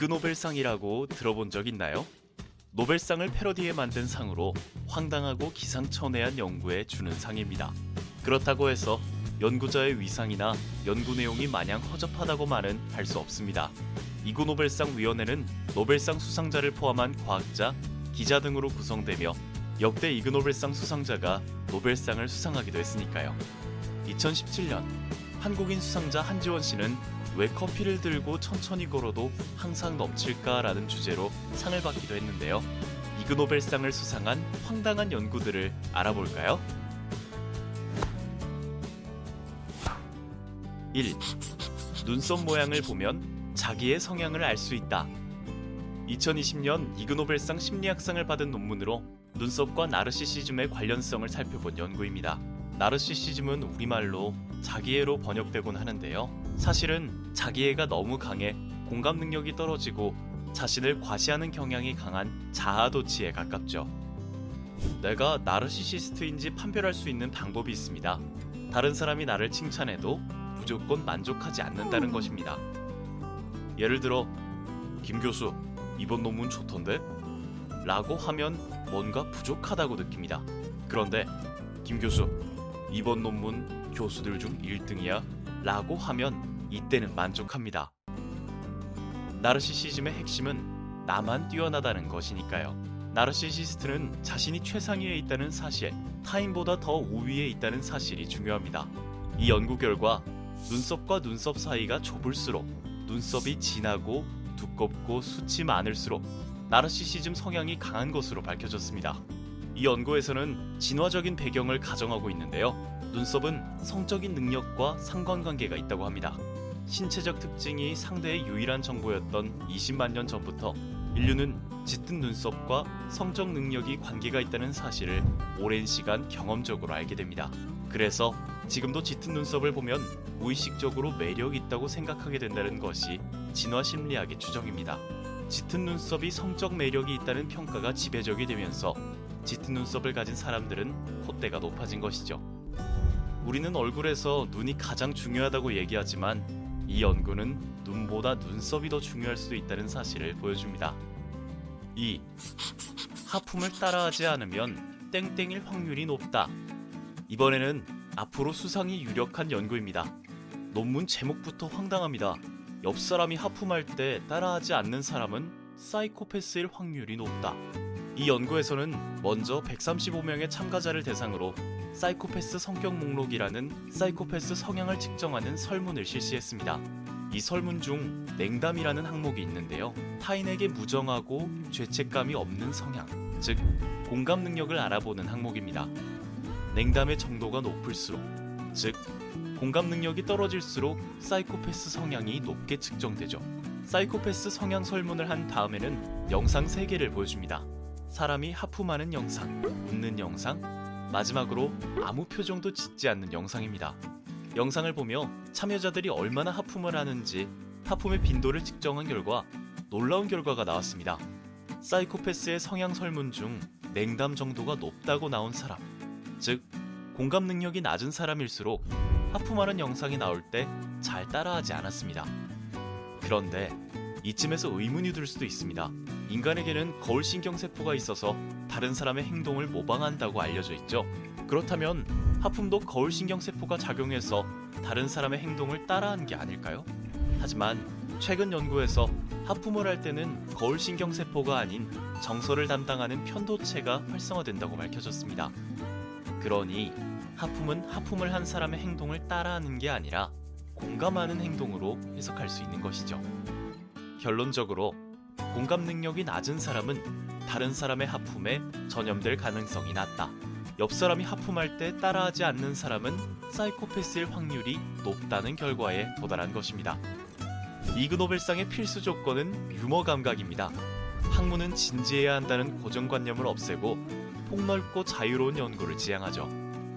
이그 노벨상이라고 들어본 적 있나요? 노벨상을 패러디해 만든 상으로 황당하고 기상천외한 연구에 주는 상입니다. 그렇다고 해서 연구자의 위상이나 연구 내용이 마냥 허접하다고만은 할 수 없습니다. 이그 노벨상 위원회는 노벨상 수상자를 포함한 과학자, 기자 등으로 구성되며 역대 이그노벨상 수상자가 노벨상을 수상하기도 했으니까요. 2017년 한국인 수상자 한지원 씨는 왜 커피를 들고 천천히 걸어도 항상 넘칠까라는 주제로 상을 받기도 했는데요. 이그노벨상을 수상한 황당한 연구들을 알아볼까요? 1. 눈썹 모양을 보면 자기의 성향을 알 수 있다. 2020년 이그노벨상 심리학상을 받은 논문으로 눈썹과 나르시시즘의 관련성을 살펴본 연구입니다. 나르시시즘은 우리말로 자기애로 번역되곤 하는데요. 사실은 자기애가 너무 강해 공감 능력이 떨어지고 자신을 과시하는 경향이 강한 자아도취에 가깝죠. 내가 나르시시스트인지 판별할 수 있는 방법이 있습니다. 다른 사람이 나를 칭찬해도 무조건 만족하지 않는다는 것입니다. 예를 들어, 김 교수, 이번 논문 좋던데? 라고 하면 뭔가 부족하다고 느낍니다. 그런데, 김 교수, 이번 논문 교수들 중 1등이야? 라고 하면 이때는 만족합니다. 나르시시즘의 핵심은 나만 뛰어나다는 것이니까요. 나르시시스트는 자신이 최상위에 있다는 사실, 타인보다 더 우위에 있다는 사실이 중요합니다. 이 연구 결과 눈썹과 눈썹 사이가 좁을수록 눈썹이 진하고 두껍고 숱이 많을수록 나르시시즘 성향이 강한 것으로 밝혀졌습니다. 이 연구에서는 진화적인 배경을 가정하고 있는데요. 눈썹은 성적인 능력과 상관관계가 있다고 합니다. 신체적 특징이 상대의 유일한 정보였던 20만 년 전부터 인류는 짙은 눈썹과 성적 능력이 관계가 있다는 사실을 오랜 시간 경험적으로 알게 됩니다. 그래서 지금도 짙은 눈썹을 보면 무의식적으로 매력 있다고 생각하게 된다는 것이 진화 심리학의 추정입니다. 짙은 눈썹이 성적 매력이 있다는 평가가 지배적이 되면서 짙은 눈썹을 가진 사람들은 콧대가 높아진 것이죠. 우리는 얼굴에서 눈이 가장 중요하다고 얘기하지만 이 연구는 눈보다 눈썹이 더 중요할 수도 있다는 사실을 보여줍니다. 2. 하품을 따라하지 않으면 땡땡일 확률이 높다. 이번에는 앞으로 수상이 유력한 연구입니다. 논문 제목부터 황당합니다. 옆 사람이 하품할 때 따라하지 않는 사람은 사이코패스일 확률이 높다. 이 연구에서는 먼저 135명의 참가자를 대상으로 사이코패스 성격 목록이라는 사이코패스 성향을 측정하는 설문을 실시했습니다. 이 설문 중 냉담이라는 항목이 있는데요. 타인에게 무정하고 죄책감이 없는 성향, 즉 공감 능력을 알아보는 항목입니다. 냉담의 정도가 높을수록, 즉 공감 능력이 떨어질수록 사이코패스 성향이 높게 측정되죠. 사이코패스 성향 설문을 한 다음에는 영상 3개를 보여줍니다. 사람이 하품하는 영상, 웃는 영상, 마지막으로 아무 표정도 짓지 않는 영상입니다. 영상을 보며 참여자들이 얼마나 하품을 하는지 하품의 빈도를 측정한 결과 놀라운 결과가 나왔습니다. 사이코패스의 성향 설문 중 냉담 정도가 높다고 나온 사람, 즉 공감 능력이 낮은 사람일수록 하품하는 영상이 나올 때 잘 따라하지 않았습니다. 그런데 이쯤에서 의문이 들 수도 있습니다. 인간에게는 거울 신경세포가 있어서 다른 사람의 행동을 모방한다고 알려져 있죠. 그렇다면 하품도 거울 신경세포가 작용해서 다른 사람의 행동을 따라한 게 아닐까요? 하지만 최근 연구에서 하품을 할 때는 거울 신경세포가 아닌 정서를 담당하는 편도체가 활성화된다고 밝혀졌습니다. 그러니 하품은 하품을 한 사람의 행동을 따라하는 게 아니라 공감하는 행동으로 해석할 수 있는 것이죠. 결론적으로 공감 능력이 낮은 사람은 다른 사람의 하품에 전염될 가능성이 낮다. 옆 사람이 하품할 때 따라하지 않는 사람은 사이코패스일 확률이 높다는 결과에 도달한 것입니다. 이그노벨상의 필수 조건은 유머 감각입니다. 학문은 진지해야 한다는 고정관념을 없애고 폭넓고 자유로운 연구를 지향하죠.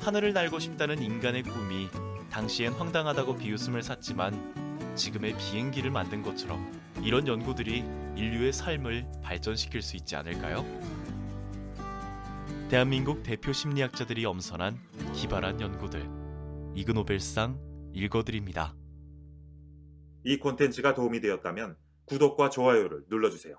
하늘을 날고 싶다는 인간의 꿈이 당시엔 황당하다고 비웃음을 샀지만 지금의 비행기를 만든 것처럼 이런 연구들이 인류의 삶을 발전시킬 수 있지 않을까요? 대한민국 대표 심리학자들이 엄선한 기발한 연구들 이그노벨상 읽어드립니다. 이 콘텐츠가 도움이 되었다면 구독과 좋아요를 눌러주세요.